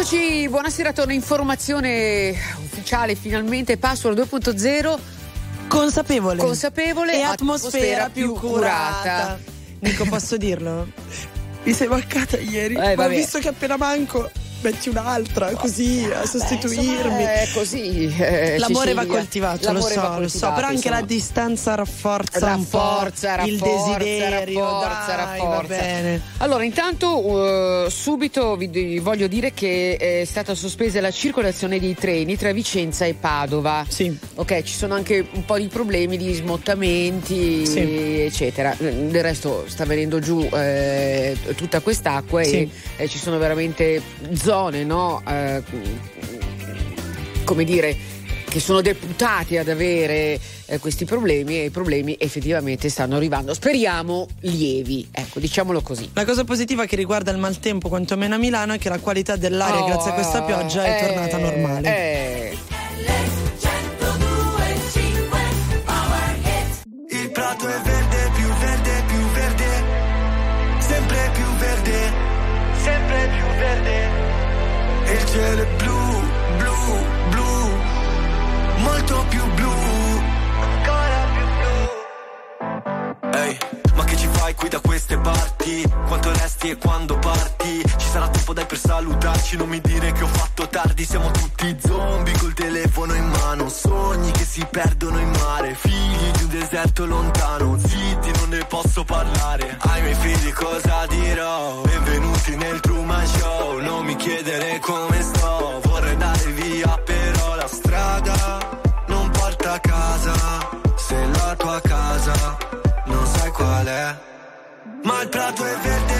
Eccoci, buonasera, torna informazione ufficiale finalmente, password 2.0. Consapevole. Consapevole e atmosfera, atmosfera più curata. curata. Nico, posso dirlo? Mi sei mancata ieri, eh, ma visto che appena manco metti un'altra così a sostituirmi. Beh, insomma, così. Eh, L'amore va coltivato, L'amore lo so, coltivato, lo so, però anche insomma. la distanza rafforza, rafforza, rafforza il desiderio. Rafforza, dai, rafforza. Allora, intanto uh, subito vi voglio dire che è stata sospesa la circolazione dei treni tra Vicenza e Padova. Sì. Ok, ci sono anche un po' di problemi di smottamenti, sì. eccetera. Del resto sta venendo giù eh, tutta quest'acqua sì. e eh, ci sono veramente zone zone, no? Eh, come dire, che sono deputati ad avere eh, questi problemi e i problemi effettivamente stanno arrivando. Speriamo lievi, ecco, diciamolo così. La cosa positiva che riguarda il maltempo, quantomeno a Milano, è che la qualità dell'aria, oh, grazie a questa pioggia, è eh, tornata normale. Eh. Cielo è blu, blu, blu, molto più blu, ancora più blu. Ehi, hey, ma che ci fai qui da queste parti? Quanto resti e quando parti? Ci sarà tempo dai per salutarci, non mi dire che ho fatto tardi, siamo tutti zombie col telefono in mano, sogni che si perdono in mare, figli di un deserto lontano, zitti non ne posso parlare, ai miei figli cosa dirò? Benvenuti nel Truman Show, non mi chiedere come sto, vorrei andare via però la strada non porta a casa, se la tua casa non sai qual è. Ma il prato è verde,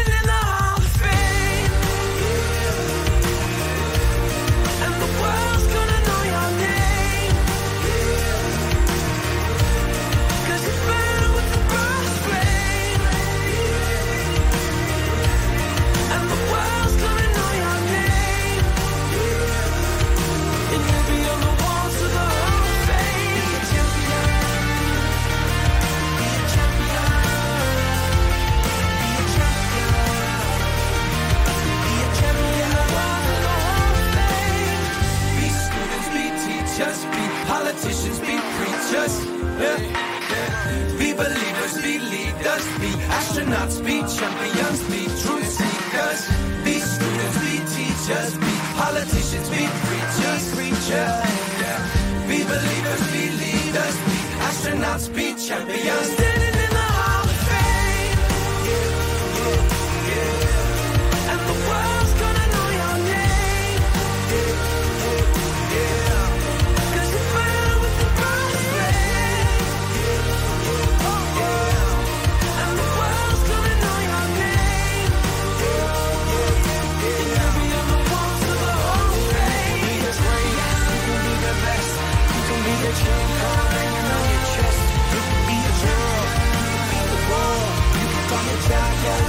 astronauts, be champions, be truth seekers, be students, be teachers, be politicians, be preachers, preachers. Be believers, be leaders, be astronauts, be champions. Standing in the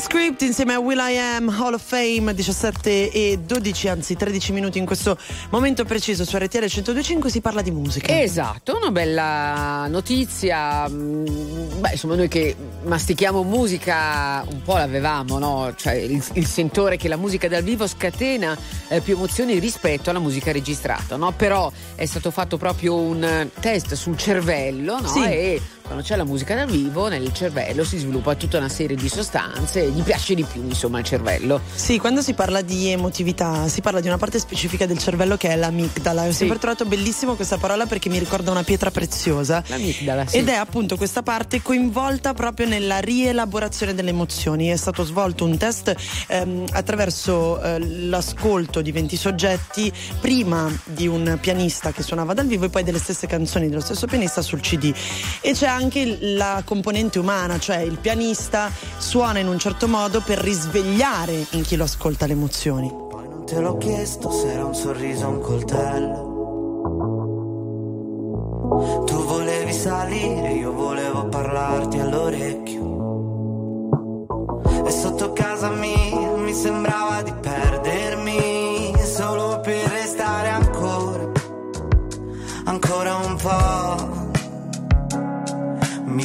Script insieme a Will I Am Hall of Fame 17 e 12 anzi 13 minuti in questo momento preciso su RTL 1025 si parla di musica esatto una bella notizia mm, beh insomma noi che mastichiamo musica un po' l'avevamo no? cioè il, il sentore che la musica dal vivo scatena eh, più emozioni rispetto alla musica registrata no? però è stato fatto proprio un test sul cervello no? sì. e quando c'è la musica dal vivo nel cervello si sviluppa tutta una serie di sostanze, gli piace di più insomma il cervello. Sì, quando si parla di emotività si parla di una parte specifica del cervello che è l'amigdala. Ho sempre trovato bellissimo questa parola perché mi ricorda una pietra preziosa. L'amigdala, sì. Ed è appunto questa parte coinvolta proprio nella rielaborazione delle emozioni. È stato svolto un test ehm, attraverso eh, l'ascolto di 20 soggetti, prima di un pianista che suonava dal vivo e poi delle stesse canzoni dello stesso pianista sul CD. E c'è anche la componente umana, cioè il pianista suona in un certo modo per risvegliare in chi lo ascolta le emozioni. Poi non te l'ho chiesto se era un sorriso o un coltello. Tu volevi salire, io volevo parlarti all'orecchio. E sotto casa mia mi sembrava di perdermi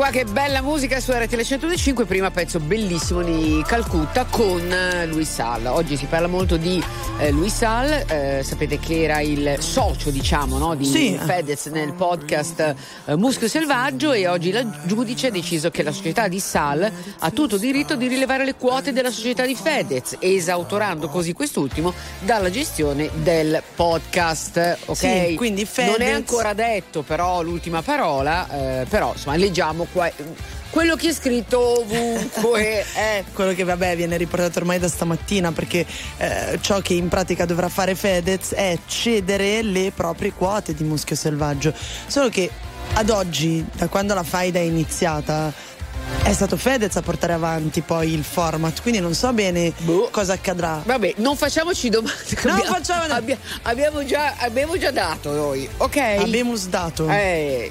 Qua che bella musica su RTL 105, prima pezzo bellissimo di Calcutta con eh, Luis Sal. Oggi si parla molto di eh, Luis Sal, eh, sapete che era il socio diciamo no, di sì. Fedez nel podcast eh, Muschio Selvaggio e oggi la giudice ha deciso che la società di Sal ha tutto diritto di rilevare le quote della società di Fedez, esautorando così quest'ultimo dalla gestione del podcast. Ok? Sì, quindi Fedez... Non è ancora detto però l'ultima parola, eh, però insomma leggiamo qua quello che è scritto ovunque è quello che vabbè viene riportato ormai da stamattina perché eh, ciò che in pratica dovrà fare Fedez è cedere le proprie quote di muschio selvaggio solo che ad oggi da quando la faida è iniziata è stato Fedez a portare avanti poi il format, quindi non so bene boh. cosa accadrà. Vabbè, non facciamoci domande. Non abbiamo, facciamo... abbia, abbiamo, già, abbiamo già dato noi, ok? Abbiamo dato. Eh.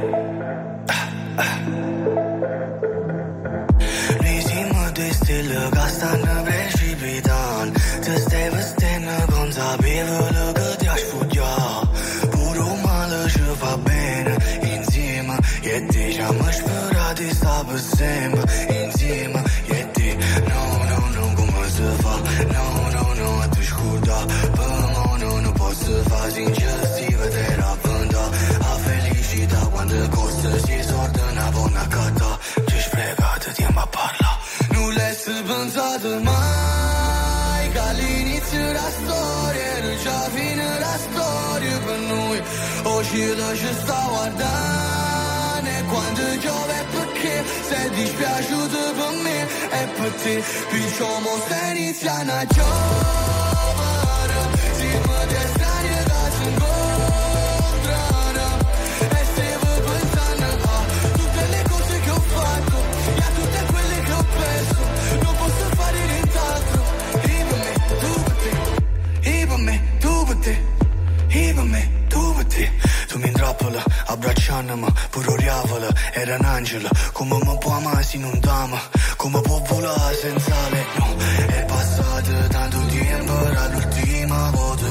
Mai Che all'inizio la storia era già fine la storia per noi Uscita ci sta guardando E quando piove è perché sei dispiaciuto per me E per te Perciò mo stai iniziando a giovere Per me, tu per te? E per me, tu per te? Tu mi intrappola, abbracciandomi Pure oriavola, era un angelo. Come mi può amare se non t'ama Come può volare senza lei No, è passato tanto tempo Era l'ultima volta.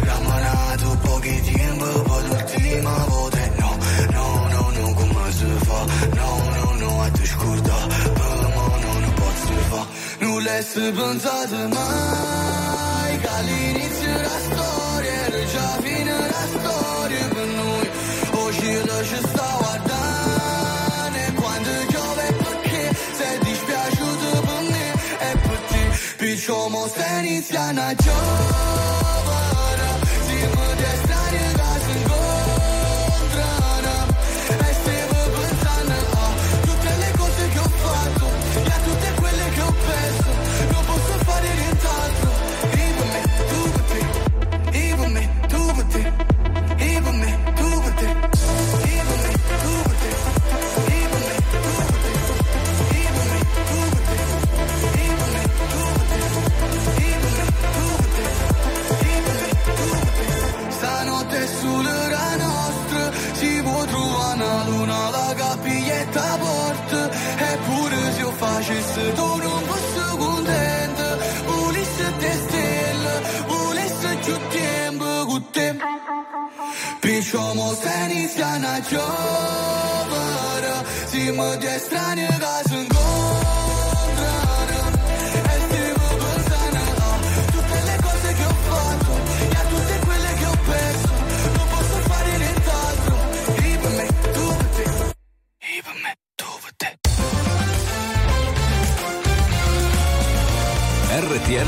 Rammanato pochi tempo Poi l'ultima volta. No, no, no, no, come si fa? No, no, no, a te scorda Per me no, non posso fa Non l'hai pensato mai Somos Fenicia Nacho. giovara. Si mă de strane, dar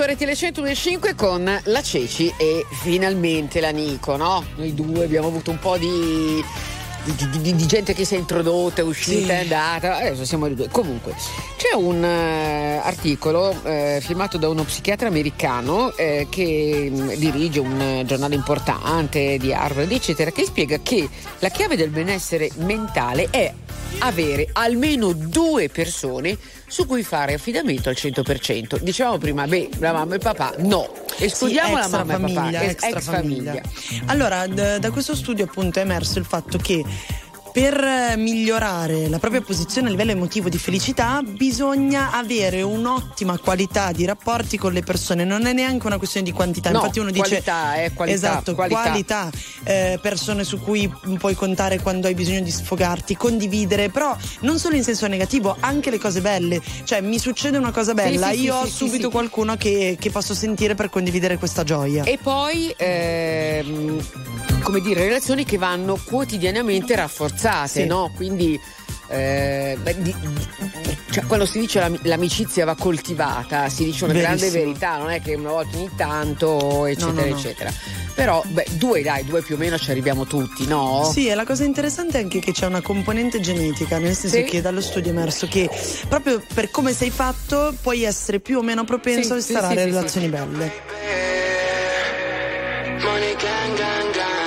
Su RTL 125 con la Ceci e finalmente la Nico, no? Noi due abbiamo avuto un po' di di, di, di, gente che si è introdotta, è uscita, sì. è andata. Adesso siamo due. Comunque, c'è un uh, articolo uh, firmato da uno psichiatra americano uh, che um, dirige un giornale importante di Harvard, eccetera, che spiega che la chiave del benessere mentale è avere almeno due persone su cui fare affidamento al 100%. Dicevamo prima, beh, la mamma e il papà, no. Escludiamo sì, la mamma famiglia, e papà, ex, famiglia. famiglia. Allora, d- da questo studio appunto è emerso il fatto che per migliorare la propria posizione a livello emotivo di felicità bisogna avere un'ottima qualità di rapporti con le persone, non è neanche una questione di quantità, no, infatti uno dice qualità, eh, qualità, esatto, qualità, qualità eh, persone su cui puoi contare quando hai bisogno di sfogarti, condividere, però non solo in senso negativo, anche le cose belle, cioè mi succede una cosa bella, sì, io sì, ho sì, subito qualcuno che, che, posso sentire per condividere questa gioia. E poi ehm, come dire, relazioni che vanno quotidianamente rafforzate, no? Quindi eh, beh, di, di, cioè, quando si dice l'amicizia va coltivata, si dice una Verissimo. grande verità, non è che una volta ogni tanto, eccetera, no, no, no. eccetera. Però, beh, due dai, due più o meno ci arriviamo tutti, no? Sì, e la cosa interessante è anche che c'è una componente genetica, nel senso sì. che dallo studio è emerso che proprio per come sei fatto puoi essere più o meno propenso sì, a instaurare sì, relazioni belle. Money gang gang si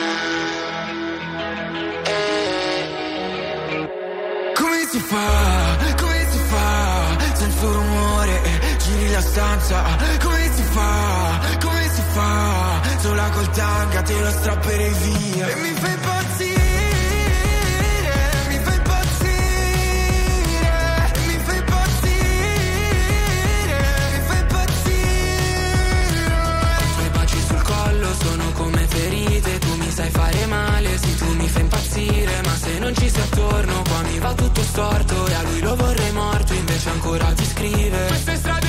fa? Come si fa? Senza rumore giri la stanza Come si fa? Come si fa? Sola col tanga te lo strapperei via E mi fai impazzire fai fai fai sono come ferite Tu mi sai fare male, sì tu mi non ci sei attorno qua mi va tutto storto E a lui lo vorrei morto invece ancora ti scrive. Queste strade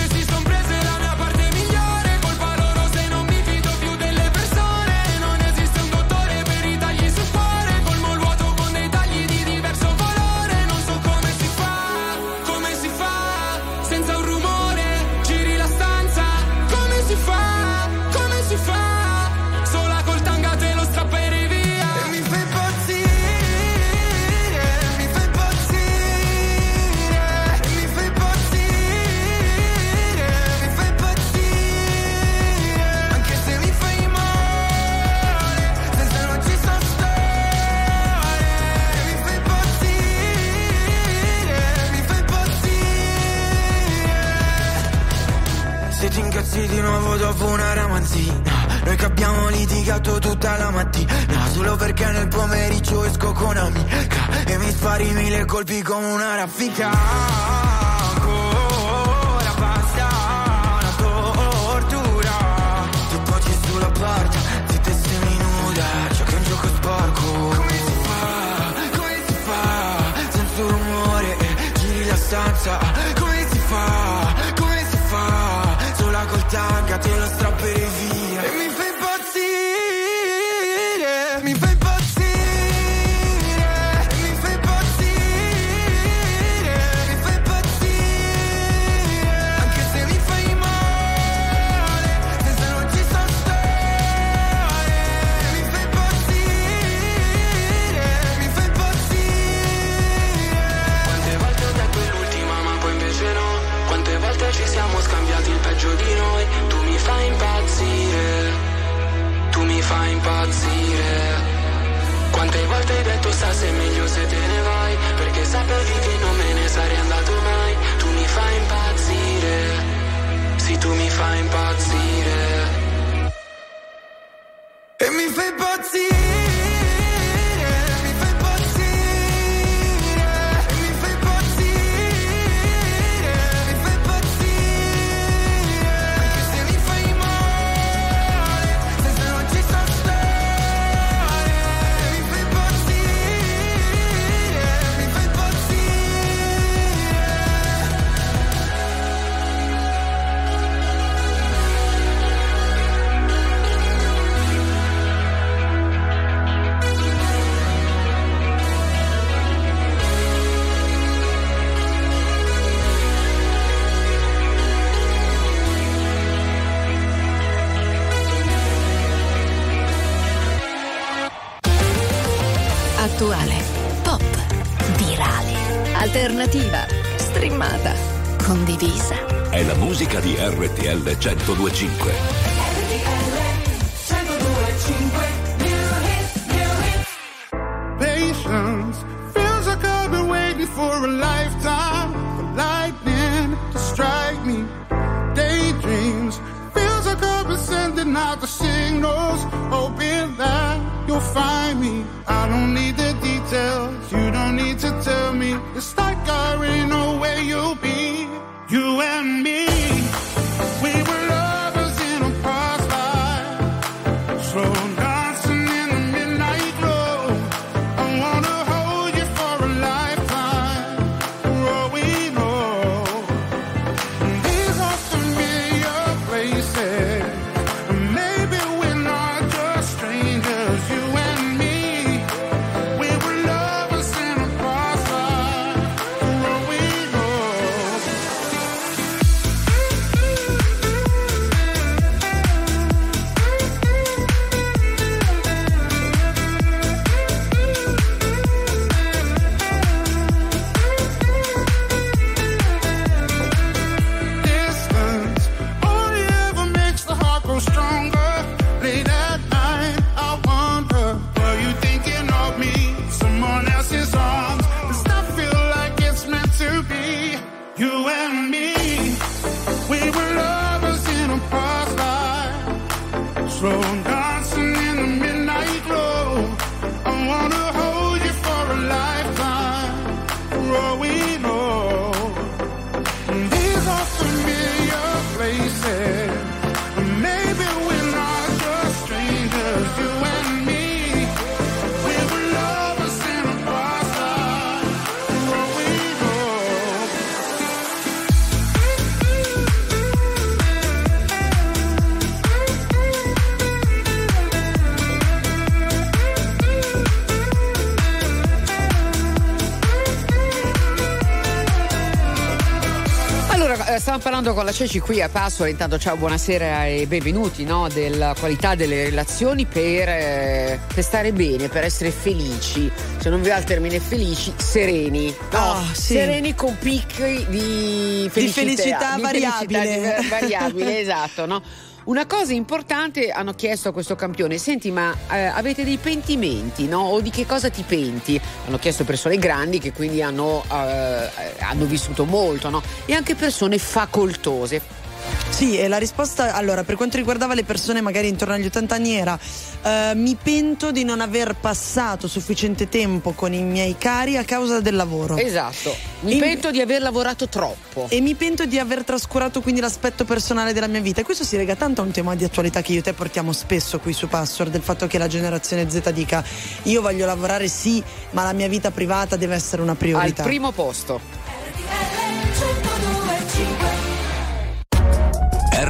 litigato tutta la mattina. Solo perché nel pomeriggio esco con amica E mi spari mille colpi come una raffica. Ancora basta una tortura. Tu poggi sulla porta, zitta e semi nuda è un gioco sporco. Come si fa, come si fa? Senza rumore giri la stanza. Come si fa, come si fa? Sola col tanga te lo strapperei via tu mi fai impazzire. 825. Stiamo parlando con la Ceci qui a Pasqua, intanto ciao, buonasera e benvenuti no, della qualità delle relazioni per, eh, per, stare bene, per essere felici, se non vi va il termine felici, sereni, no? oh, sì. sereni con picchi di felicità, di felicità di variabile, felicità variabile esatto, no? Una cosa importante hanno chiesto a questo campione, senti ma eh, avete dei pentimenti, no? O di che cosa ti penti? Hanno chiesto persone grandi che quindi hanno, eh, hanno vissuto molto, no? E anche persone facoltose. Sì, e la risposta, allora, per quanto riguardava le persone magari intorno agli 80 anni era eh, mi pento di non aver passato sufficiente tempo con i miei cari a causa del lavoro. Esatto, mi In... pento di aver lavorato troppo. E mi pento di aver trascurato quindi l'aspetto personale della mia vita. E questo si lega tanto a un tema di attualità che io e te portiamo spesso qui su Password, del fatto che la generazione Z dica io voglio lavorare sì, ma la mia vita privata deve essere una priorità. Al primo posto. RTL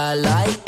I like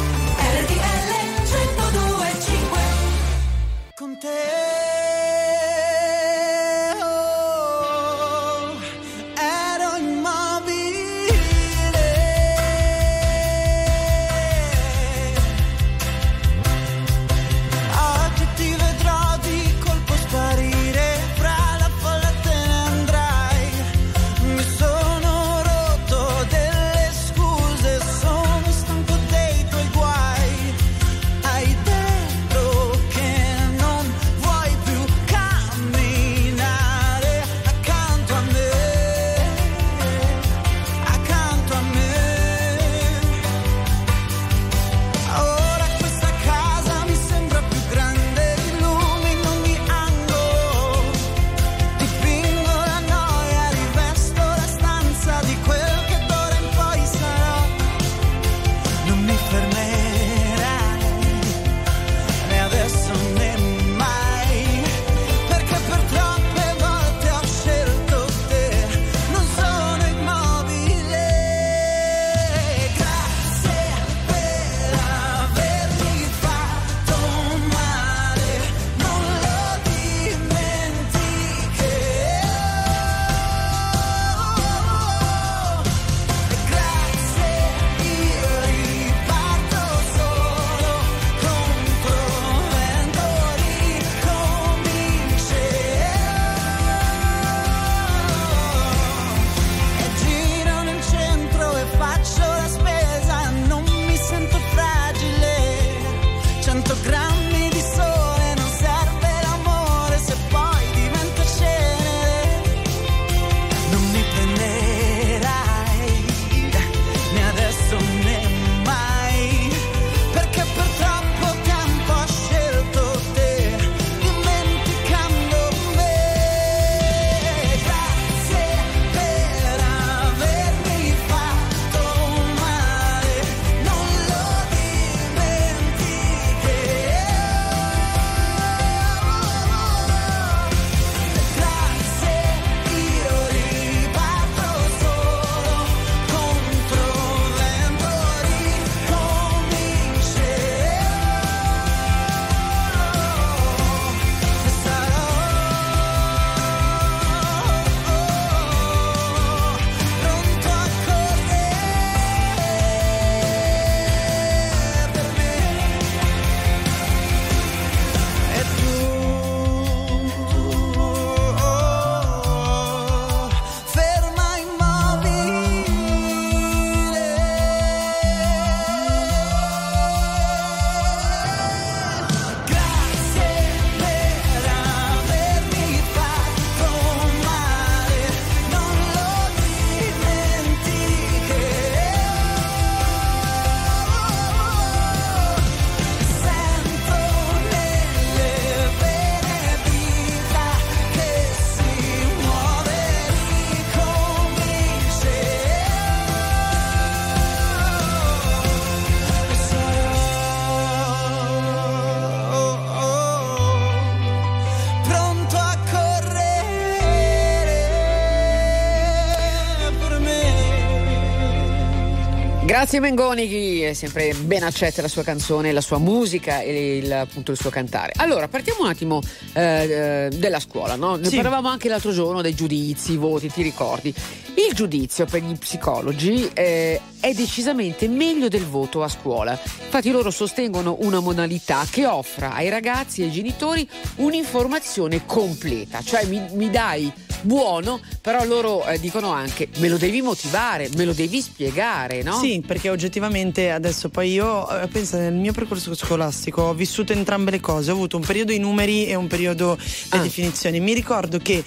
Grazie Mengoni, che è sempre ben accetta la sua canzone, la sua musica e il, appunto il suo cantare. Allora, partiamo un attimo eh, eh, della scuola, no? Ne Sì. parlavamo anche l'altro giorno dei giudizi, i voti, ti ricordi? Il giudizio per gli psicologi eh, è decisamente meglio del voto a scuola. Infatti loro sostengono una modalità che offra ai ragazzi e ai genitori un'informazione completa, cioè mi, mi dai buono, però loro eh, dicono anche me lo devi motivare, me lo devi spiegare, no? Sì, perché oggettivamente adesso poi io eh, penso nel mio percorso scolastico ho vissuto entrambe le cose, ho avuto un periodo i numeri e un periodo le Ah. definizioni. Mi ricordo che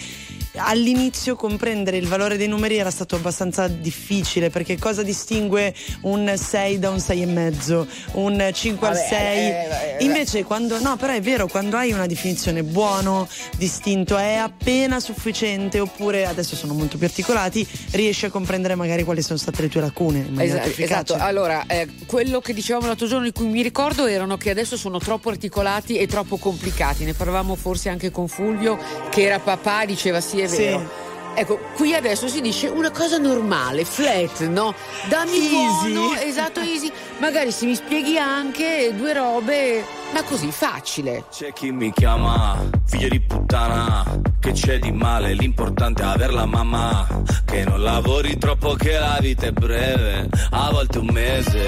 all'inizio comprendere il valore dei numeri era stato abbastanza difficile perché cosa distingue un 6 da un 6,5, un 5 al 6? Eh, eh, eh, Invece quando no, però è vero, quando hai una definizione buono, distinto, è appena sufficiente oppure adesso sono molto più articolati, riesci a comprendere magari quali sono state le tue lacune. Esatto, esatto. allora eh, quello che dicevamo l'altro giorno di cui mi ricordo erano che adesso sono troppo articolati e troppo complicati, ne parlavamo forse anche con Fulvio che era papà, diceva sì è vero. Sì. Ecco, qui adesso si dice una cosa normale, flat, no? Dammi easy. buono, esatto, easy. Magari se mi spieghi anche due robe, ma così, facile. C'è chi mi chiama figlio di puttana, che c'è di male, l'importante è aver la mamma, che non lavori troppo, che la vita è breve, a volte un mese.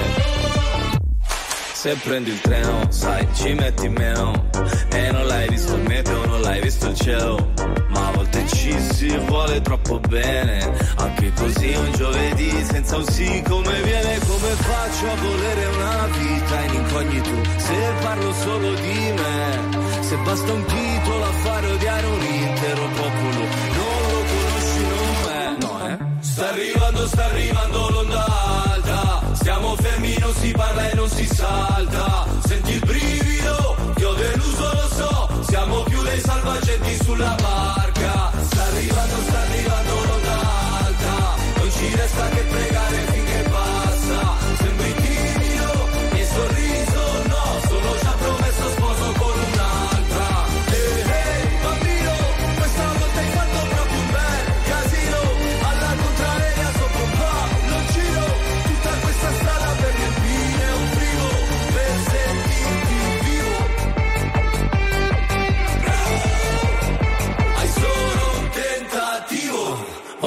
Se prendi il treno, sai, ci metti meno. E non l'hai visto il meteo, non l'hai visto il cielo. Ci si vuole troppo bene. Anche così un giovedì senza un sì come viene. Come faccio a volere una vita in incognito? Se parlo solo di me. Se basta un titolo a fare odiare un intero popolo. Non lo conosci, non me. No, eh? Sta arrivando, sta arrivando l'onda siamo fermi, non si parla e non si salta.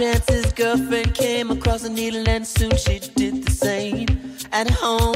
His girlfriend came across a needle and soon she did the same. At home,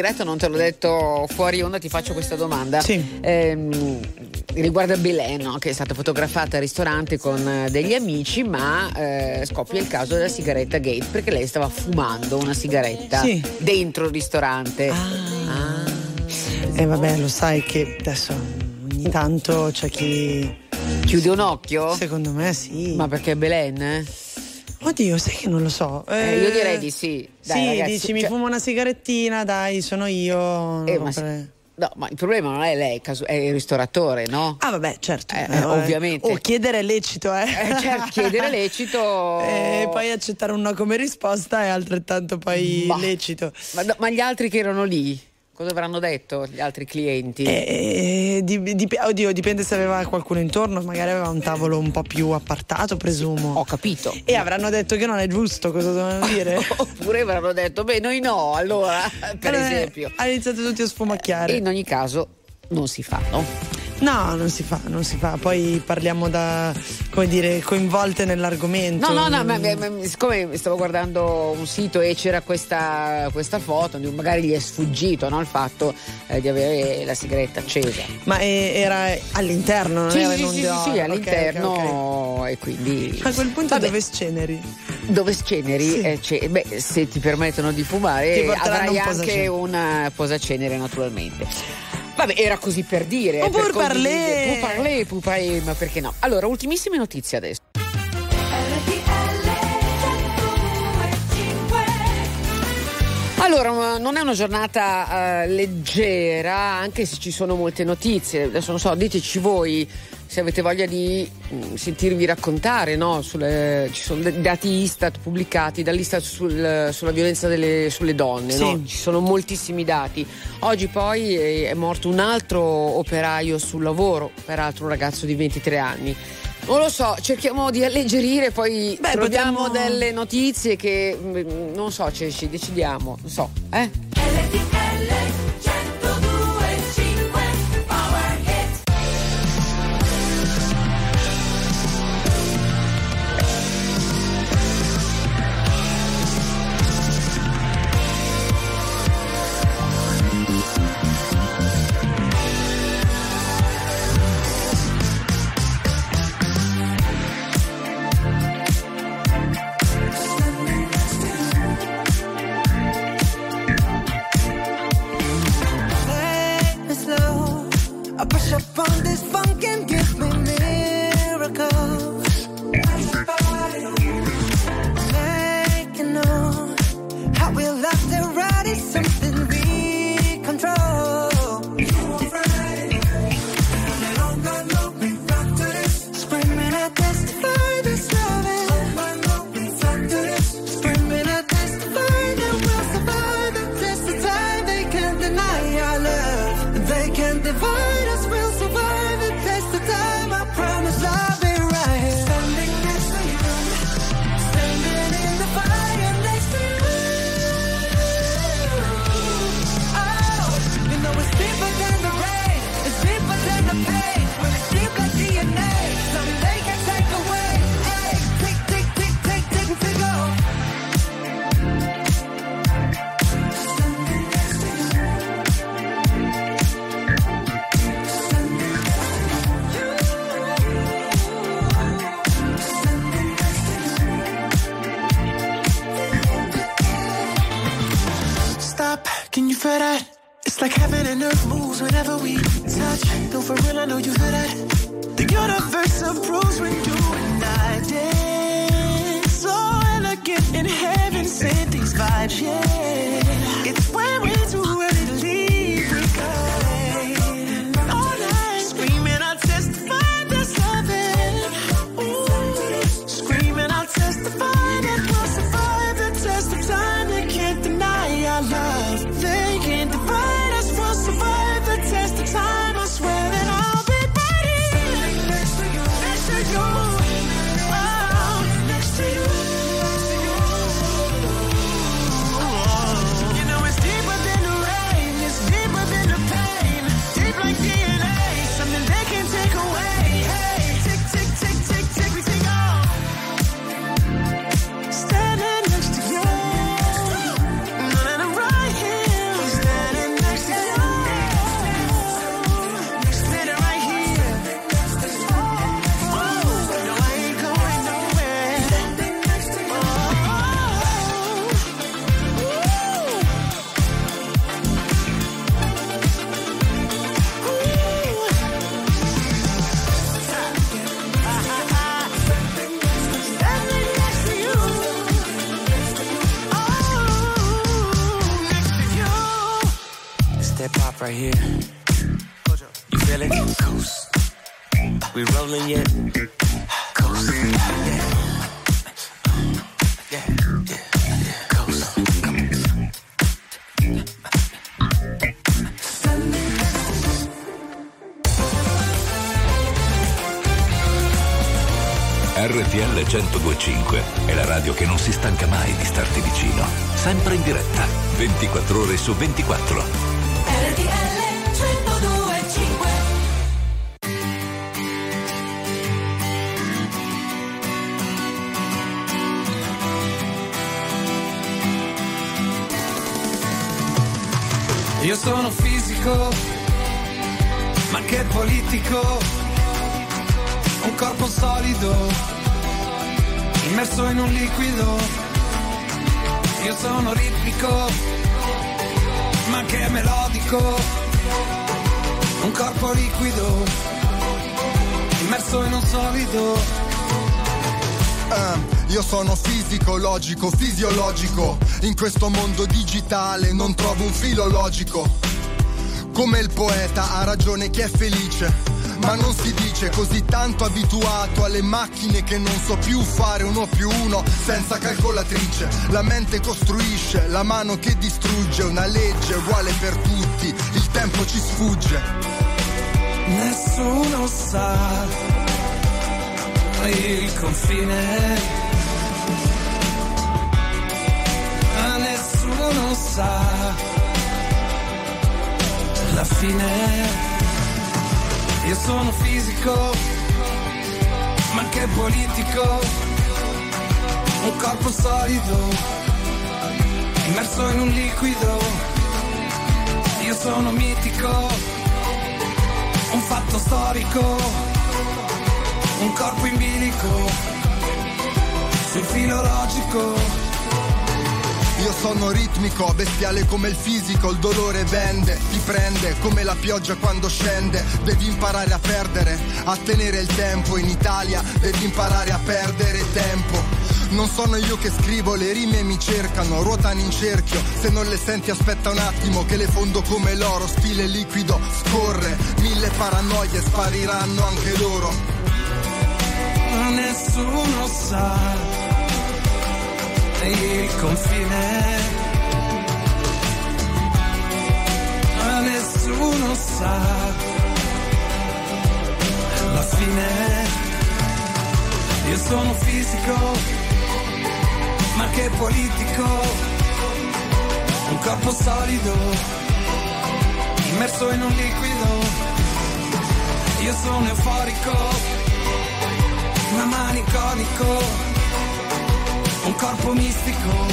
diretta, non te l'ho detto fuori onda, ti faccio questa domanda. Sì. Ehm, riguarda Belen, no? che è stata fotografata al ristorante con eh, degli amici, ma eh, scoppia il caso della sigaretta gate perché lei stava fumando una sigaretta sì. dentro il ristorante. Ah. ah. E eh, vabbè, lo sai che adesso ogni tanto c'è chi. Chiude un occhio? Secondo me sì. Ma perché Belen? Eh? Oddio, sai che non lo so. Eh, io direi di sì. Dai, sì, ragazzi, dici cioè... mi fumo una sigarettina, dai, sono io. Eh, ma sì. No, ma il problema non è lei, è il ristoratore, no? Ah, vabbè, certo. Eh, eh, ovviamente. O chiedere lecito, eh. eh certo, chiedere lecito. E poi accettare un no come risposta è altrettanto poi ma, lecito. Ma, ma gli altri che erano lì? Cosa avranno detto gli altri clienti? Eh, dip- oddio, dipende se aveva qualcuno intorno, magari aveva un tavolo un po' più appartato, presumo. Ho capito. E avranno detto che non è giusto, cosa dovevano dire? Oppure avranno detto, beh, noi no, allora, per allora, esempio. Ha iniziato tutti a sfumacchiare. E in ogni caso non si fanno. No, non si fa, non si fa. Poi parliamo da, come dire, coinvolte nell'argomento. No, no, no, ma, ma, siccome stavo guardando un sito e c'era questa, questa foto, magari gli è sfuggito no, il fatto eh, di avere la sigaretta accesa. Ma è, era all'interno, non sì, era sì, in un sì, sì, sì, all'interno okay, okay. e quindi... A quel punto Vabbè. dove sceneri? Dove sceneri? Sì. Eh, beh, se ti permettono di fumare avrai un anche una posacenere naturalmente. Vabbè, era così per dire. Oh, per parler. Pur parler, pur parler, ma perché no? Allora, ultimissime notizie adesso. Allora, non è una giornata uh, leggera, anche se ci sono molte notizie. Adesso non so, diteci voi se avete voglia di mh, mm, sentirvi raccontare, no? Sulle, ci sono dati Istat pubblicati dall'Istat sul, sulla violenza delle, sulle donne, sì. no? ci sono moltissimi dati. Oggi poi è, è morto un altro operaio sul lavoro, peraltro un ragazzo di 23 anni. Non lo so, cerchiamo di alleggerire, poi Beh, troviamo potremmo... delle notizie che mm, non so, ci, ci decidiamo, non so, eh? We rolling yet? Coast. Yeah. Yeah. Yeah. Coast. RTL 1025 è la radio che non si stanca mai di starti vicino. Sempre in diretta, 24 ore su 24. Io sono fisico, ma che politico. Un corpo solido, immerso in un liquido. Io sono ritmico, ma che melodico. Un corpo liquido, immerso in un solido. Ah, io sono fisico, logico, fisiologico. In questo mondo digitale non trovo un filo logico. Come il poeta ha ragione chi è felice. Ma non si dice così tanto abituato alle macchine che non so più fare uno più uno senza calcolatrice. La mente costruisce, la mano che distrugge, una legge uguale per tutti, il tempo ci sfugge. Nessuno sa il confine. Sa la fine. Io sono fisico, ma che politico. Un corpo solido, immerso in un liquido. Io sono mitico, un fatto storico un corpo in bilico sul filo logico. Io sono ritmico, bestiale come il fisico, il dolore vende, ti prende come la pioggia quando scende, devi imparare a perdere, a tenere il tempo, in Italia devi imparare a perdere tempo. Non sono io che scrivo, le rime mi cercano, ruotano in cerchio, se non le senti aspetta un attimo che le fondo come l'oro, stile liquido, scorre, mille paranoie spariranno anche loro. Nessuno sa il confine. Ma nessuno sa la fine. Io sono fisico, ma che politico. Un corpo solido, immerso in un liquido. Io sono euforico, ma maniconico corpo mistico,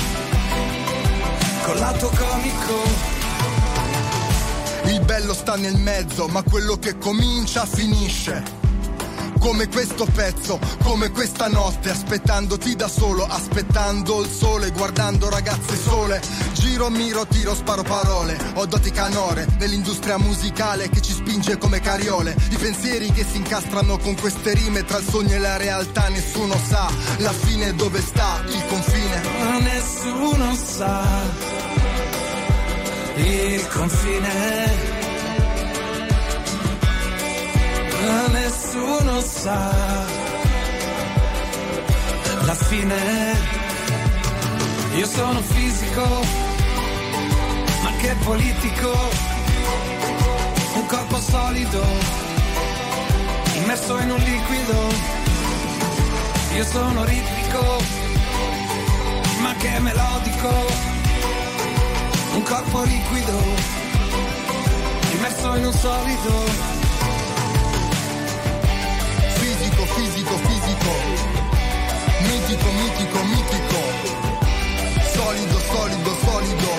con lato comico. Il bello sta nel mezzo, ma quello che comincia finisce. Come questo pezzo, come questa notte, aspettandoti da solo, aspettando il sole, guardando ragazze sole. Giro, miro, tiro, sparo parole. Ho doti canore nell'industria musicale che ci spinge come cariole. I pensieri che si incastrano con queste rime tra il sogno e la realtà, nessuno sa la fine dove sta il confine. Ma nessuno sa il confine. Nessuno sa la fine. Io sono fisico, ma che politico. Un corpo solido, immerso in un liquido. Io sono ritmico, ma che melodico. Un corpo liquido, immerso in un solido. Mitico, mitico, mitico. Solido, solido, solido.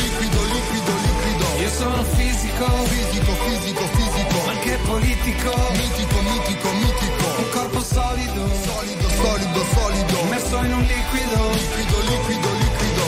Liquido, liquido, liquido. Io sono fisico, fisico, fisico, fisico. ma che politico. Mitico, mitico, mitico. Un corpo solido, solido, solido, solido. immerso in un liquido. Liquido, liquido, liquido.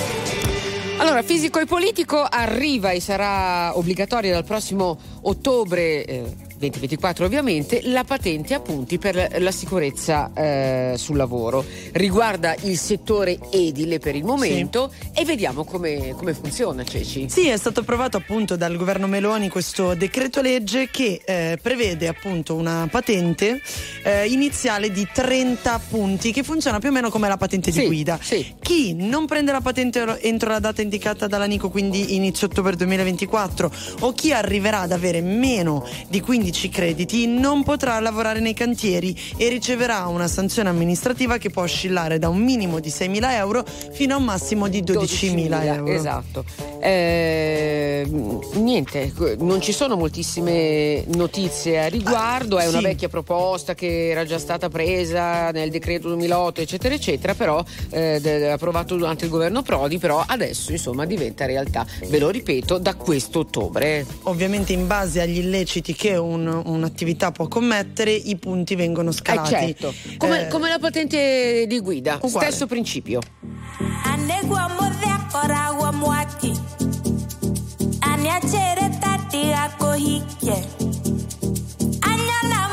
Allora, fisico e politico arriva e sarà obbligatoria dal prossimo ottobre. Eh, 2024 ovviamente, la patente a punti per la sicurezza eh, sul lavoro. Riguarda il settore edile per il momento sì. e vediamo come, come, funziona Ceci. Sì, è stato approvato appunto dal governo Meloni questo decreto legge che eh, prevede appunto una patente eh, iniziale di 30 punti che funziona più o meno come la patente sì, di guida. Sì. Chi non prende la patente entro la data indicata dall'Anico, quindi inizio ottobre 2024, o chi arriverà ad avere meno di 15 crediti non potrà lavorare nei cantieri e riceverà una sanzione amministrativa che può oscillare da un minimo di 6.000 euro fino a un massimo di 12.000, 12.000 euro. Esatto. Eh, niente, non ci sono moltissime notizie a riguardo, è una sì. vecchia proposta che era già stata presa nel decreto 2008 eccetera eccetera, però eh, approvato durante il governo Prodi, però adesso insomma diventa realtà, ve lo ripeto, da questo ottobre. Ovviamente in base agli illeciti che un, un'attività può commettere i punti vengono scalati. Eh certo, come, eh, come la patente di guida, uguale. stesso principio. anyala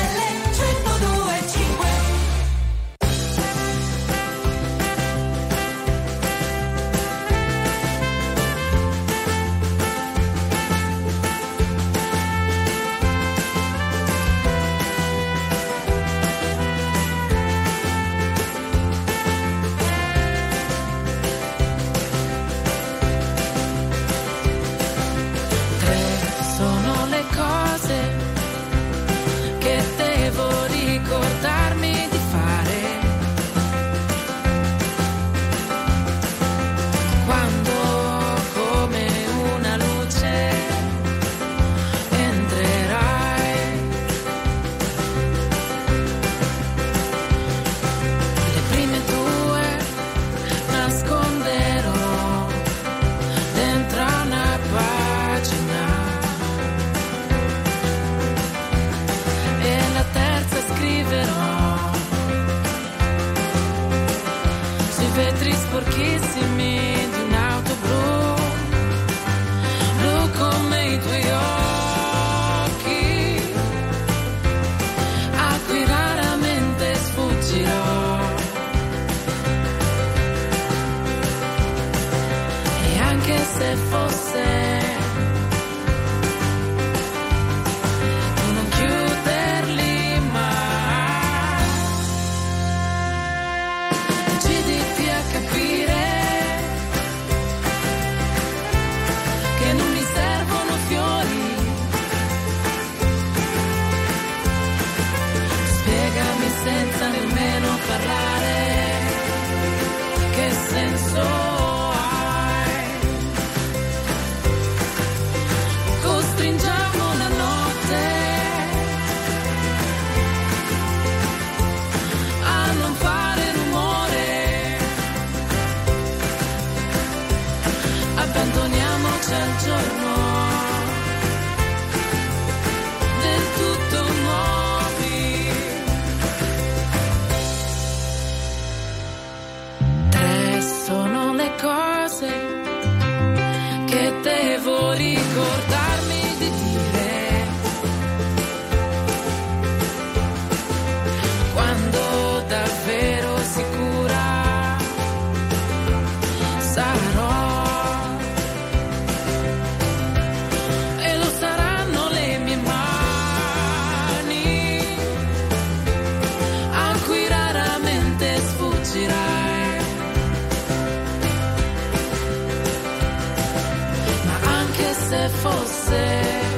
anche se fosse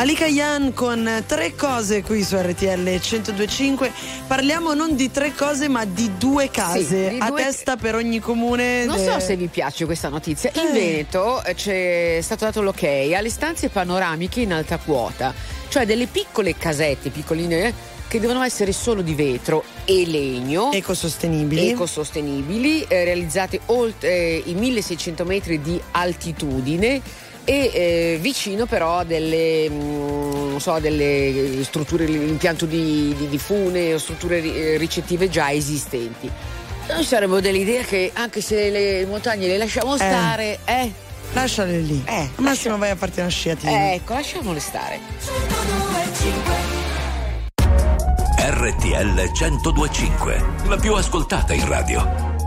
Malika Yan con tre cose qui su RTL 1025. Parliamo non di tre cose, ma di due case di a due- testa per ogni comune. Non de- so se vi piace questa notizia. In Eh. Veneto eh, c'è stato dato l'ok alle stanze panoramiche in alta quota, cioè delle piccole casette, piccoline, eh, che devono essere solo di vetro e legno. Ecosostenibili. Ecosostenibili, eh, realizzate oltre i 1600 metri di altitudine e eh, vicino però a delle, mm, non so, delle strutture, l'impianto di, di, di fune o strutture eh, ricettive già esistenti. Noi saremmo dell'idea che anche se le montagne le lasciamo stare, eh, Lasciale lì. Eh, Al massimo vai a farti una sciatina. ecco, lasciamole stare. RTL 1025, la più ascoltata in radio.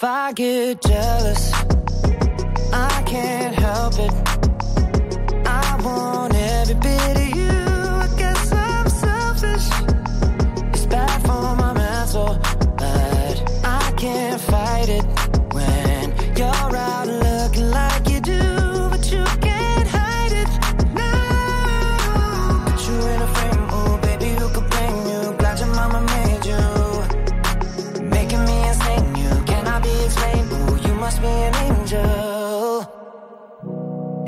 if I get jealous.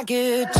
I get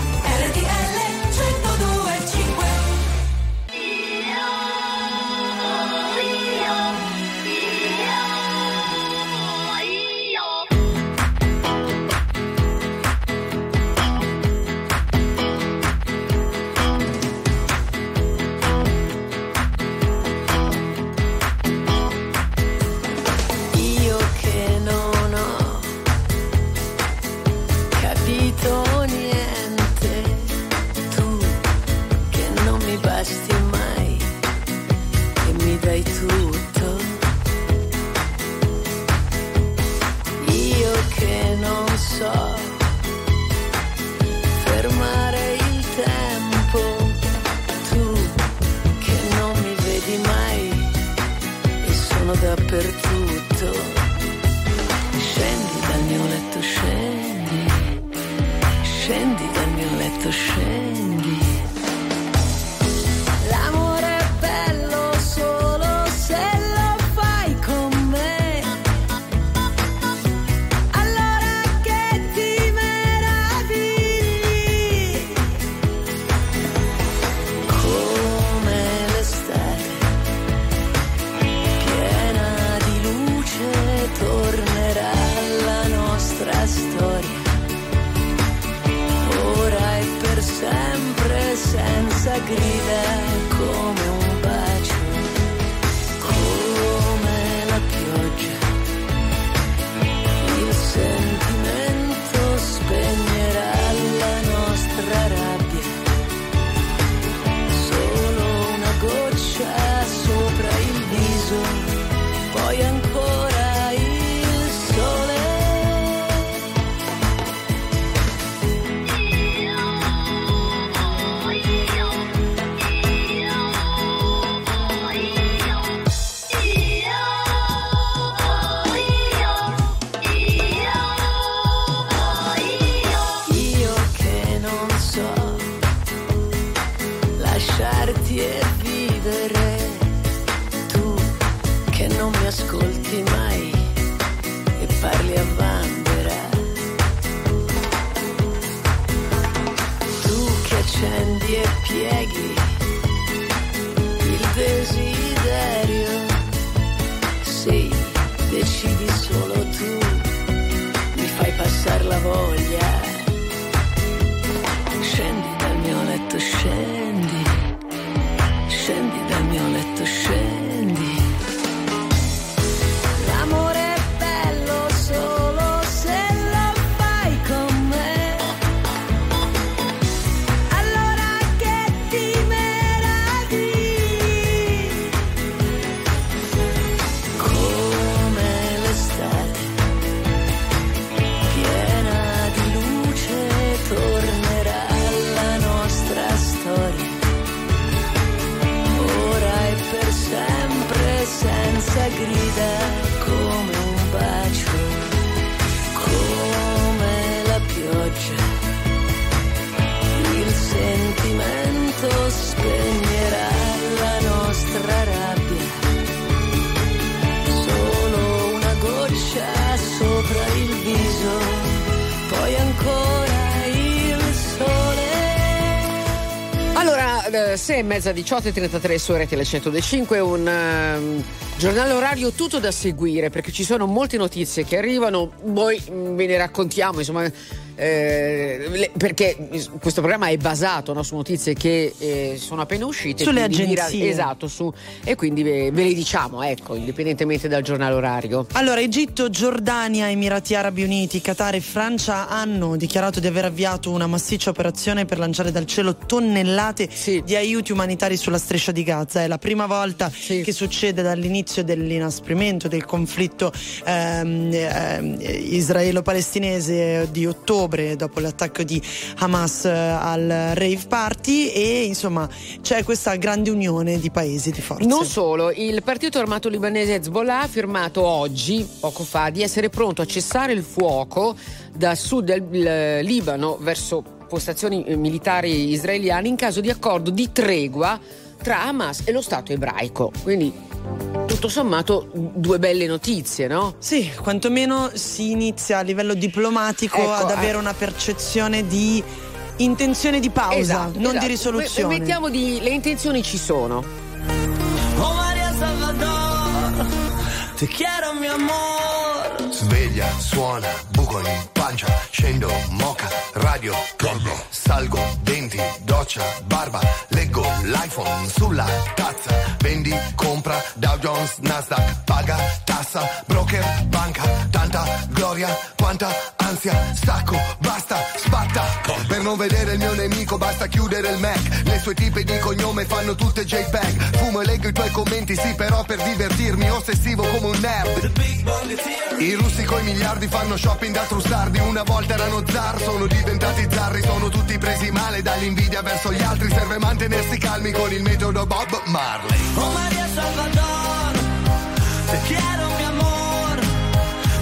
E mezza, 18 e 33 su RTL 105, un ehm, giornale orario tutto da seguire perché ci sono molte notizie che arrivano, poi mm, ve ne raccontiamo, insomma, eh, le- perché questo programma è basato no, su notizie che eh, sono appena uscite. Sulle agenzie. esatto, su, e quindi ve, ve le diciamo, ecco, indipendentemente dal giornale orario. Allora, Egitto, Giordania, Emirati Arabi Uniti, Qatar e Francia hanno dichiarato di aver avviato una massiccia operazione per lanciare dal cielo tonnellate di aiuti umanitari sulla striscia di Gaza. È la prima volta che succede dall'inizio dell'inasprimento del conflitto ehm, ehm, israelo-palestinese di ottobre, dopo l'attacco di Hamas eh, al rave party e insomma c'è questa grande unione di paesi, di forze. Non solo, il partito armato libanese Hezbollah ha firmato oggi, poco fa, di essere pronto a cessare il fuoco da sud del eh, Libano verso postazioni eh, militari israeliane in caso di accordo di tregua tra Hamas e lo Stato ebraico. Quindi tutto sommato due belle notizie, no? Sì, quantomeno si inizia a livello diplomatico Ecco, ad avere eh. una percezione di intenzione di pausa, Esatto, non esatto. di risoluzione. Me- Mettiamo di. le intenzioni ci sono. Oh Maria Salvador, te quiero mi amor. Sveglia, suona, buco in pancia, scendo, moca, radio, calma, salgo, denti, doccia, barba, leggo l'iPhone sulla tazza, vendi, compra, Dow Jones, Nasdaq, paga, tassa, broker, banca, tanta gloria, quanta ansia, stacco, basta, spatta, per non vedere il mio nemico basta chiudere il Mac, le sue tipe di cognome fanno tutte JPEG, fumo e leggo i tuoi commenti, sì però per divertirmi, ossessivo come un nerd. I russi coi miliardi fanno shopping da trustardi Una volta erano zar, sono diventati zarri Sono tutti presi male dall'invidia verso gli altri Serve mantenersi calmi con il metodo Bob Marley Oh Maria Salvador, te quiero mi amor.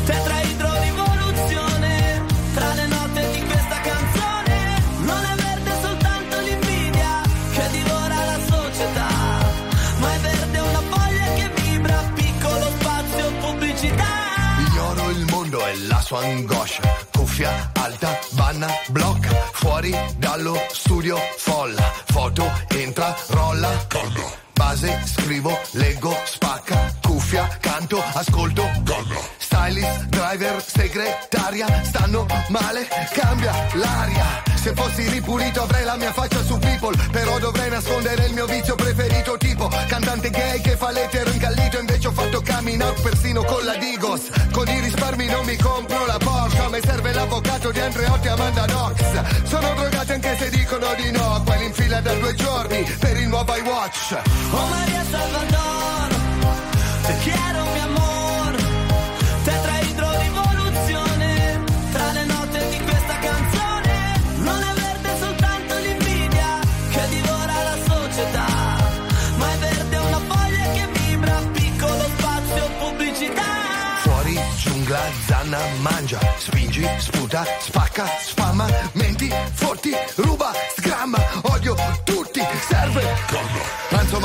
Tetraidro rivoluzione, tra le note di questa canzone. Non è verde soltanto l'invidia che divora la società, ma è verde una foglia che vibra, piccolo spazio pubblicità. Ignoro il mondo e la sua angoscia Cuffia alta, banna, blocca Fuori dallo studio, folla Foto, entra, rolla Base, scrivo, leggo, spacca Cuffia, canto, ascolto Stylist, driver, segretaria Stanno male, cambia l'aria. Se fossi ripulito avrei la mia faccia su People Però dovrei nascondere il mio vizio preferito Tipo cantante gay che fa l'etero incallito Invece ho fatto coming out persino con la Digos. Con i risparmi non mi compro la Porsche A me serve l'avvocato di Andreotti Amanda Knox Sono drogati anche se dicono di no Quelli in fila da due giorni per il nuovo iWatch. Oh Maria Salvador, mangia Spingi, sputa, spacca, spamma Menti, forti, ruba,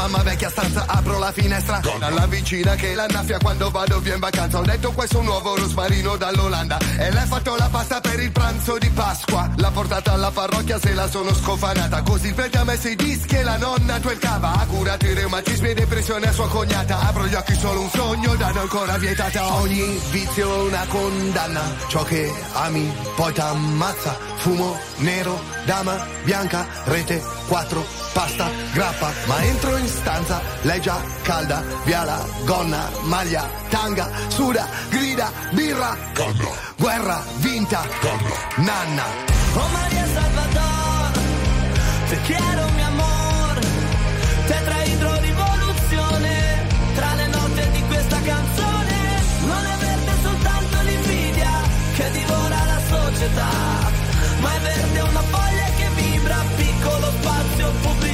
mamma vecchia stanza, apro la finestra. Dalla vicina che la naffia quando vado via in vacanza. Ho detto questo è un nuovo rosmarino dall'Olanda. E lei ha fatto la pasta per il pranzo di Pasqua. L'ha portata alla parrocchia se la sono scofanata. Così il prete ha messo i dischi e la nonna twerkava. Ha curato i reumatismi e depressione a sua cognata. Apro gli occhi solo un sogno, danno ancora vietata. Ogni vizio una condanna. Ciò che ami poi t'ammazza. Fumo nero, dama bianca, rete 4, pasta, grappa. Ma entro in stanza, lei già calda, via la gonna, maglia, tanga, suda, grida, birra, Canna. guerra, vinta, Canna. nanna. Oh María Salvador, te quiero mi amor, tetraidro rivoluzione, tra le note di questa canzone, non è verde soltanto l'invidia che divora la società, ma è verde una foglia che vibra, piccolo spazio, pubblicità.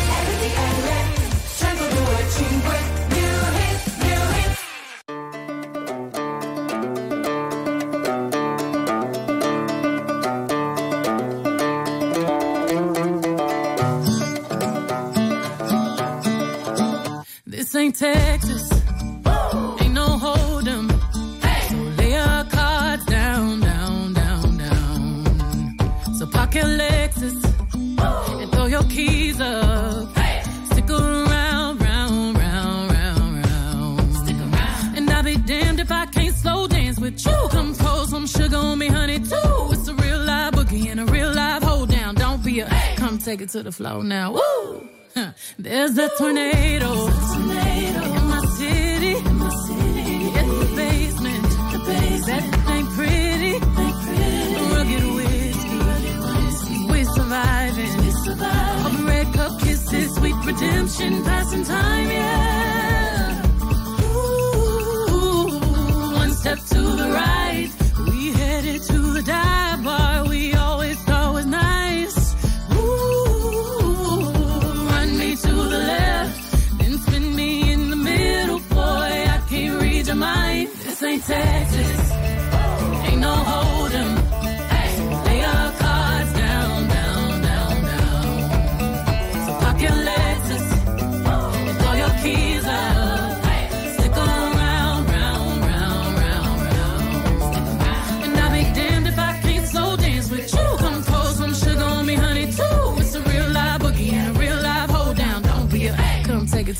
Take it to the floor now. Woo! There's a tornado. In my city. It's the basement. That ain't pretty. Rugged whiskey. We're surviving. Kisses, sweet redemption, passing time, yeah. Ooh, one step to the right. We headed to the dive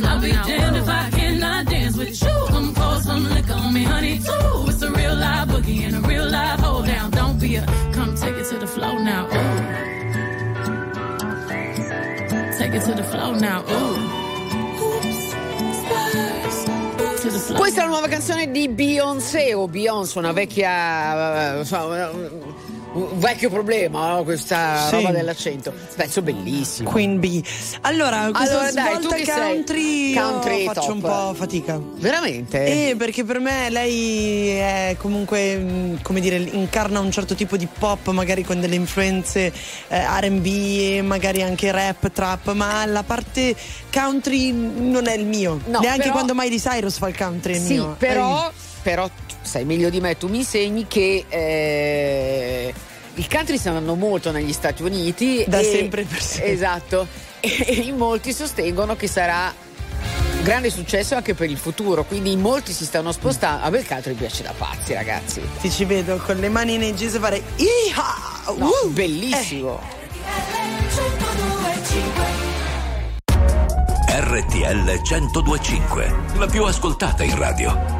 Floor. I'll be damned if I cannot dance with you. Come pour some liquor on me, honey, too. It's a real live boogie and a real live hold down. Don't be a come take it to the floor now. Ooh. Take it to the floor now. Ooh. Questa è la nuova canzone di Beyoncé o Beyoncé, una vecchia. Vecchio problema, no? questa Sì. roba dell'accento. Pezzo bellissimo. Queen Bee. Allora, questa Allora, dai, svolta country, Country faccio top. un po' fatica. Veramente? Eh, perché per me lei è comunque, mh, come dire, incarna un certo tipo di pop, magari con delle influenze eh, RB, magari anche rap, trap, ma la parte country non è il mio. No, Neanche però- quando Miley Cyrus fa il country è il Sì, mio. però, però sai meglio di me, tu mi insegni che eh, il country sta andando molto negli Stati Uniti. Da e- sempre per sempre. Esatto. E in molti sostengono che sarà un grande successo anche per il futuro, quindi in molti si stanno spostando. A me il country piace da pazzi, ragazzi. Ti ci vedo con le mani nei jeans fare Iha! No, Uh! bellissimo. RTL 1025, la più ascoltata in radio.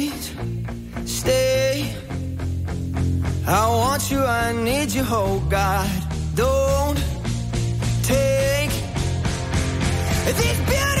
I want you, I need you, oh God. Don't take these beautiful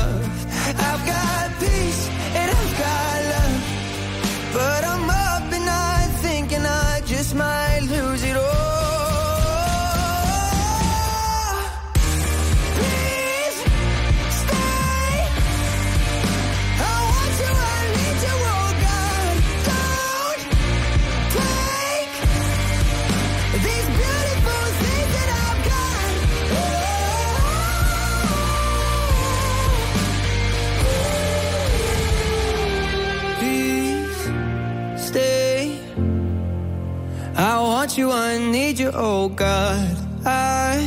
I need you, oh God. I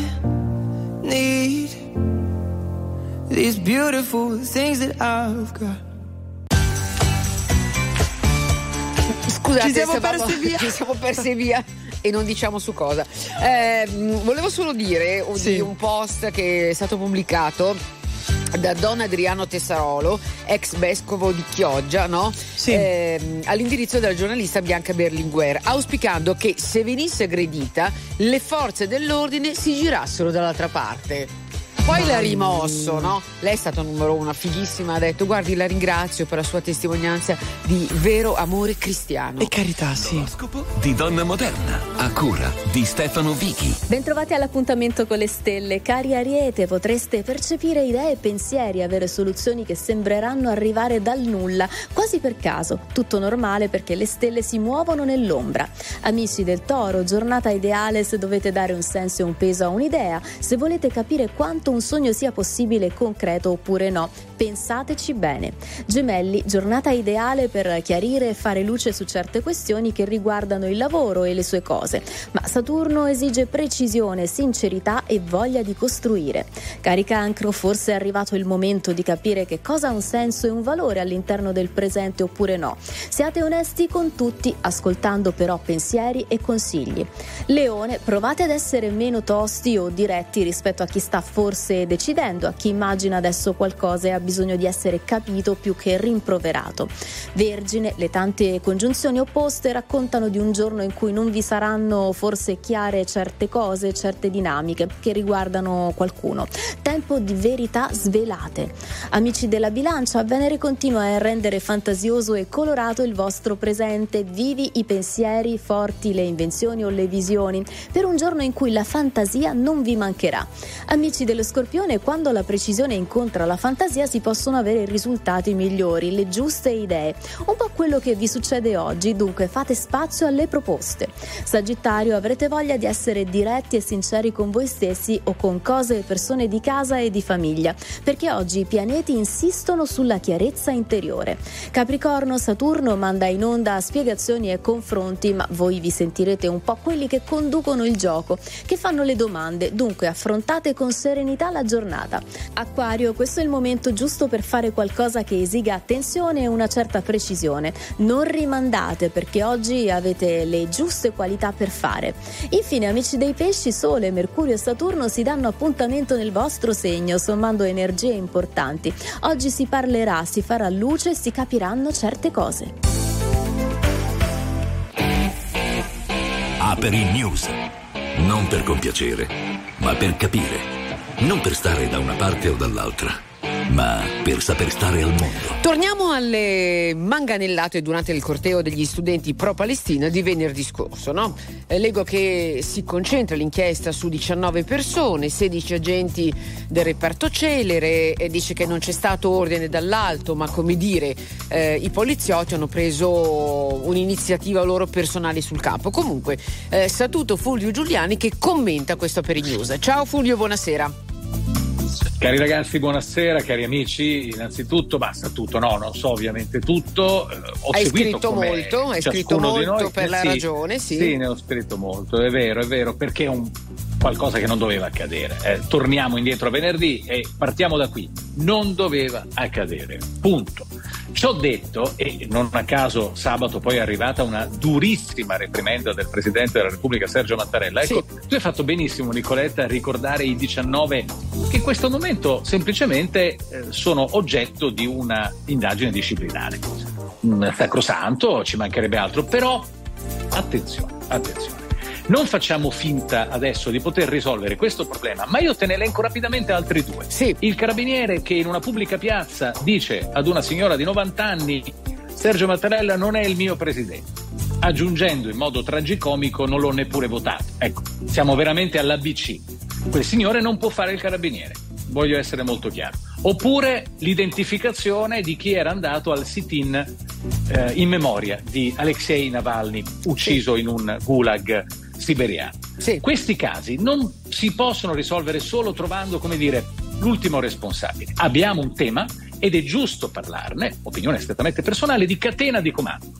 need these beautiful things that I've got. Scusate, Ci siamo perse via. Ci siamo perse via e non diciamo su cosa. Eh, volevo solo dire Sì. di un post che è stato pubblicato da Don Adriano Tessarolo, ex vescovo di Chioggia, no? Ehm, all'indirizzo della giornalista Bianca Berlinguer, auspicando che se venisse aggredita le forze dell'ordine si girassero dall'altra parte. Poi l'ha rimosso, no? Lei è stata numero uno, fighissima, ha detto guardi la ringrazio per la sua testimonianza di vero amore cristiano. E carità, sì. Di Donna Moderna, a cura di Stefano Vichi. Bentrovati all'appuntamento con le stelle. Cari Ariete, potreste percepire idee e pensieri, avere soluzioni che sembreranno arrivare dal nulla, quasi per caso. Tutto normale perché le stelle si muovono nell'ombra. Amici del Toro, giornata ideale se dovete dare un senso e un peso a un'idea, se volete capire quanto un sogno sia possibile e concreto oppure no. Pensateci bene. Gemelli, giornata ideale per chiarire e fare luce su certe questioni che riguardano il lavoro e le sue cose, ma Saturno esige precisione, sincerità e voglia di costruire. Cari cancro, forse è arrivato il momento di capire che cosa ha un senso e un valore all'interno del presente oppure no. Siate onesti con tutti, ascoltando però pensieri e consigli. Leone, provate ad essere meno tosti o diretti rispetto a chi sta forse decidendo, a chi immagina adesso qualcosa e ha bisogno di essere capito più che rimproverato. Vergine, le tante congiunzioni opposte raccontano di un giorno in cui non vi saranno forse chiare certe cose, certe dinamiche che riguardano qualcuno. Tempo di verità svelate. Amici della bilancia, Venere continua a rendere fantasioso e colorato il vostro presente, vivi i pensieri, forti le invenzioni o le visioni, per un giorno in cui la fantasia non vi mancherà. Amici dello Scorpione, quando la precisione incontra la fantasia si possono avere risultati migliori, le giuste idee. Un po' quello che vi succede oggi, dunque fate spazio alle proposte. Sagittario, avrete voglia di essere diretti e sinceri con voi stessi o con cose e persone di casa e di famiglia, perché oggi i pianeti insistono sulla chiarezza interiore. Capricorno, Saturno manda in onda spiegazioni e confronti, ma voi vi sentirete un po' quelli che conducono il gioco, che fanno le domande, dunque affrontate con serenità la giornata. Acquario, questo è il momento giusto per fare qualcosa che esiga attenzione e una certa precisione. Non rimandate perché oggi avete le giuste qualità per fare. Infine, amici dei pesci, Sole, Mercurio e Saturno si danno appuntamento nel vostro segno, sommando energie importanti. Oggi si parlerà, si farà luce e si capiranno certe cose. Aperi News. Non per compiacere, ma per capire. Non per stare da una parte o dall'altra ma per saper stare al mondo. Torniamo alle manganellate durante il corteo degli studenti pro-Palestina di venerdì scorso. No? Eh, leggo che si concentra l'inchiesta su 19 persone, 16 agenti del reparto celere, e dice che non c'è stato ordine dall'alto, ma come dire, eh, i poliziotti hanno preso un'iniziativa loro personale sul capo. Comunque, eh, saluto Fulvio Giuliani che commenta questo per i news. Ciao Fulvio, buonasera. Cari ragazzi, buonasera, cari amici. Innanzitutto, basta tutto, no, non so ovviamente tutto. Eh, ho hai scritto molto, hai scritto molto per la ragione, sì. Sì, ne ho scritto molto, è vero, è vero, perché è un qualcosa che non doveva accadere. Eh, torniamo indietro a venerdì e partiamo da qui. Non doveva accadere. Punto. Ciò detto, e non a caso sabato poi è arrivata una durissima reprimenda del Presidente della Repubblica Sergio Mattarella. Ecco, sì. tu hai fatto benissimo Nicoletta a ricordare i 19 che in questo momento semplicemente eh, sono oggetto di una indagine disciplinare. Un sacrosanto, ci mancherebbe altro, però attenzione, attenzione. Non facciamo finta adesso di poter risolvere questo problema, ma io te ne elenco rapidamente altri due. Sì. Il carabiniere che in una pubblica piazza dice ad una signora di 90 anni Sergio Mattarella non è il mio presidente aggiungendo in modo tragicomico non l'ho neppure votato. Ecco, siamo veramente all'ABC. Quel signore non può fare il carabiniere, voglio essere molto chiaro. Oppure l'identificazione di chi era andato al sit-in eh, in memoria di Alexei Navalny, ucciso in un gulag siberiano. Sì. Questi casi non si possono risolvere solo trovando, come dire, l'ultimo responsabile. Abbiamo un tema ed è giusto parlarne, opinione strettamente personale, di catena di comando.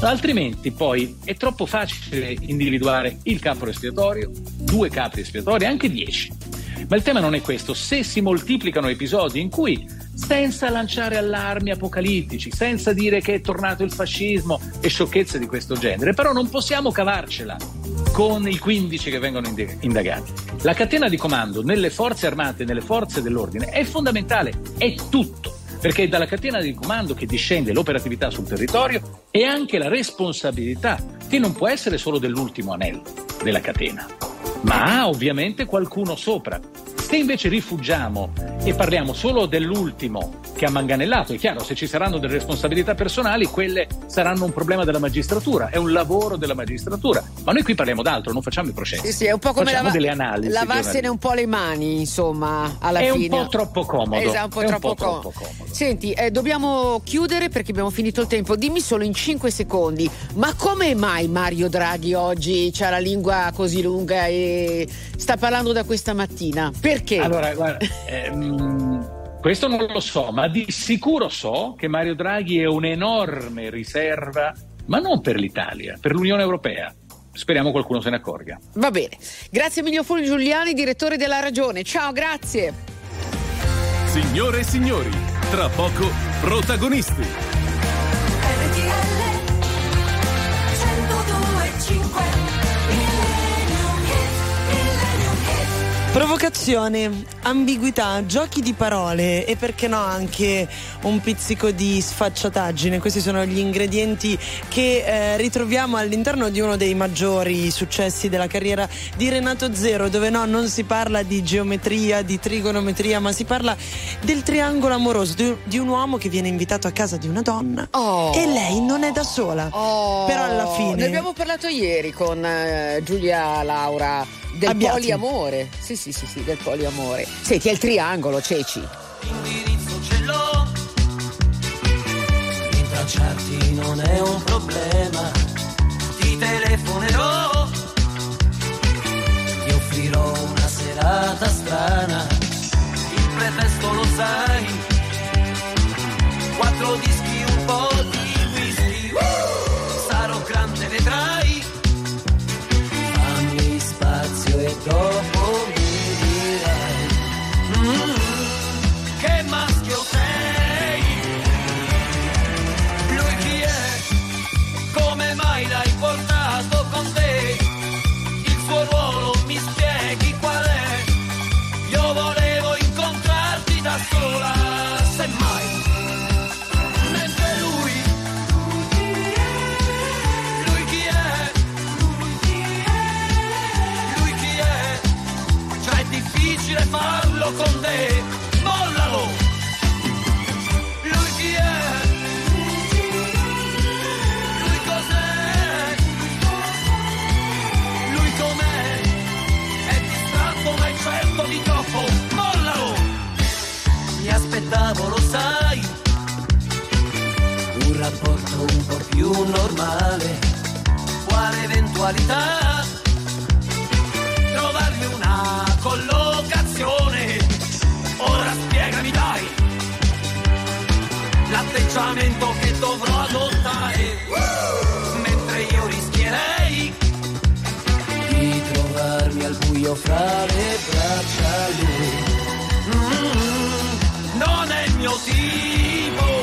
Altrimenti poi è troppo facile individuare il capo espiatorio, due capi espiatori, anche dieci. Ma il tema non è questo. Se si moltiplicano episodi in cui senza lanciare allarmi apocalittici, senza dire che è tornato il fascismo e sciocchezze di questo genere, però non possiamo cavarcela con i 15 che vengono indagati. La catena di comando nelle forze armate nelle forze dell'ordine è fondamentale, è tutto, perché è dalla catena di comando che discende l'operatività sul territorio e anche la responsabilità, che non può essere solo dell'ultimo anello della catena, ma ha ovviamente qualcuno sopra. Se invece rifugiamo e parliamo solo dell'ultimo che ha manganellato, è chiaro, se ci saranno delle responsabilità personali, quelle saranno un problema della magistratura, è un lavoro della magistratura. Ma noi qui parliamo d'altro, non facciamo i processi. Sì, sì, è un po' come facciamo lava- delle analisi. lavarsene un po' le mani, insomma, alla è fine. È un po' troppo comodo. Esatto, un po' è troppo, un po comodo. troppo comodo. Senti, eh, dobbiamo chiudere perché abbiamo finito il tempo. Dimmi solo in 5 secondi, ma come mai Mario Draghi oggi ha la lingua così lunga e sta parlando da questa mattina? Perché? Allora, guarda, ehm, questo non lo so, ma di sicuro so che Mario Draghi è un'enorme riserva, ma non per l'Italia, per l'Unione Europea. Speriamo qualcuno se ne accorga. Va bene. Grazie Emilio Fulvio Giuliani, direttore della Ragione. Ciao, grazie. Signore e signori, tra poco protagonisti. RTL 102.5 Provocazione, ambiguità, giochi di parole e perché no anche un pizzico di sfacciataggine. Questi sono gli ingredienti che eh, ritroviamo all'interno di uno dei maggiori successi della carriera di Renato Zero, dove no, non si parla di geometria, di trigonometria, ma si parla del triangolo amoroso di, di un uomo che viene invitato a casa di una donna e lei non è da sola. Oh, Però alla fine Ne abbiamo parlato ieri con eh, Giulia Laura del Abbiati. poliamore. Sì, sì, sì, sì, del poliamore. Senti, è il triangolo, Ceci. L'indirizzo ce l'ho, rintracciarti non è un problema, ti telefonerò, ti offrirò una serata strana, il pretesto lo sai, quattro dischi, spazio rapporto un po' più normale, quale eventualità? trovarmi una collocazione. Ora spiegami dai l'atteggiamento che dovrò adottare. Mentre io rischierei di trovarmi al buio fra le braccia lui. Mm, non è il mio tipo.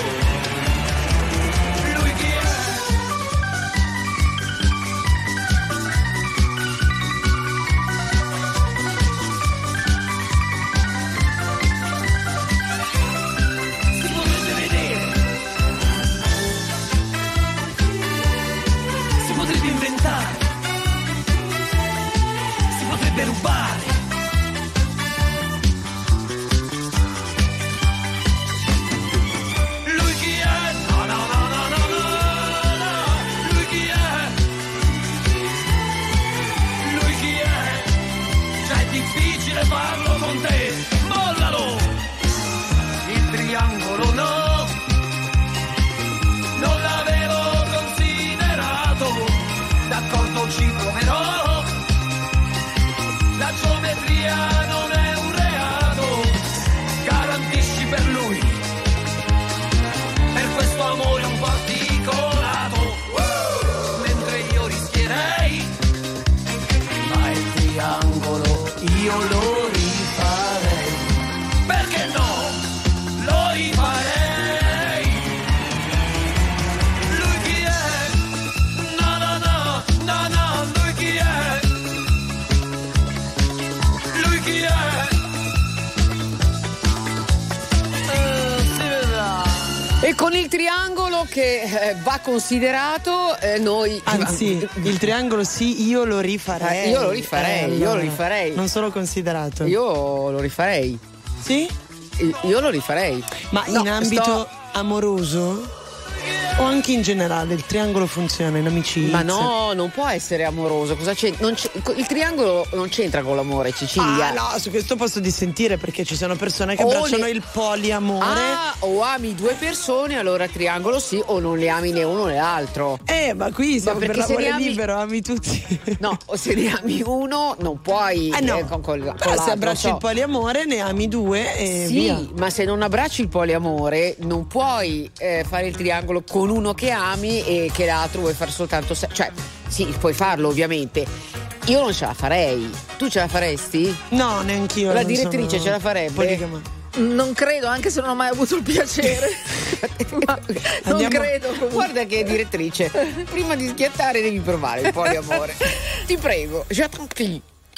Con il triangolo che eh, va considerato, eh, noi. Anzi, il triangolo sì, io lo rifarei. Eh, io lo rifarei, Eh, io lo rifarei. Non solo considerato. Io lo rifarei. Sì? Io lo rifarei. Ma No, in ambito sto- amoroso? O anche in generale, il triangolo funziona in amicizia. Ma no, non può essere amoroso. Cosa c'è? Non c'è- il triangolo non c'entra con l'amore, Cecilia. Ah no, su questo posso dissentire perché ci sono persone che O abbracciano le- il poliamore. Ah, o ami due persone, allora triangolo sì, o non le ami né uno né l'altro. Eh, ma qui siamo per perché se l'amore ne ami- libero, ami tutti. No, o se ne ami uno, non puoi Eh no, eh, con, con Però se l'altro, abbracci so. il poliamore ne ami due e Sì, via. ma se non abbracci il poliamore, non puoi eh, fare il triangolo con uno che ami e che l'altro vuoi fare soltanto se- Cioè, sì, puoi farlo ovviamente. Io non ce la farei. Tu ce la faresti? No, neanch'io. La direttrice ce la farebbe? poligama. Non credo, anche se non ho mai avuto il piacere. Ma non credo comunque. Guarda che direttrice, prima di schiattare devi provare il poliamore. Ti prego, je t'en prie.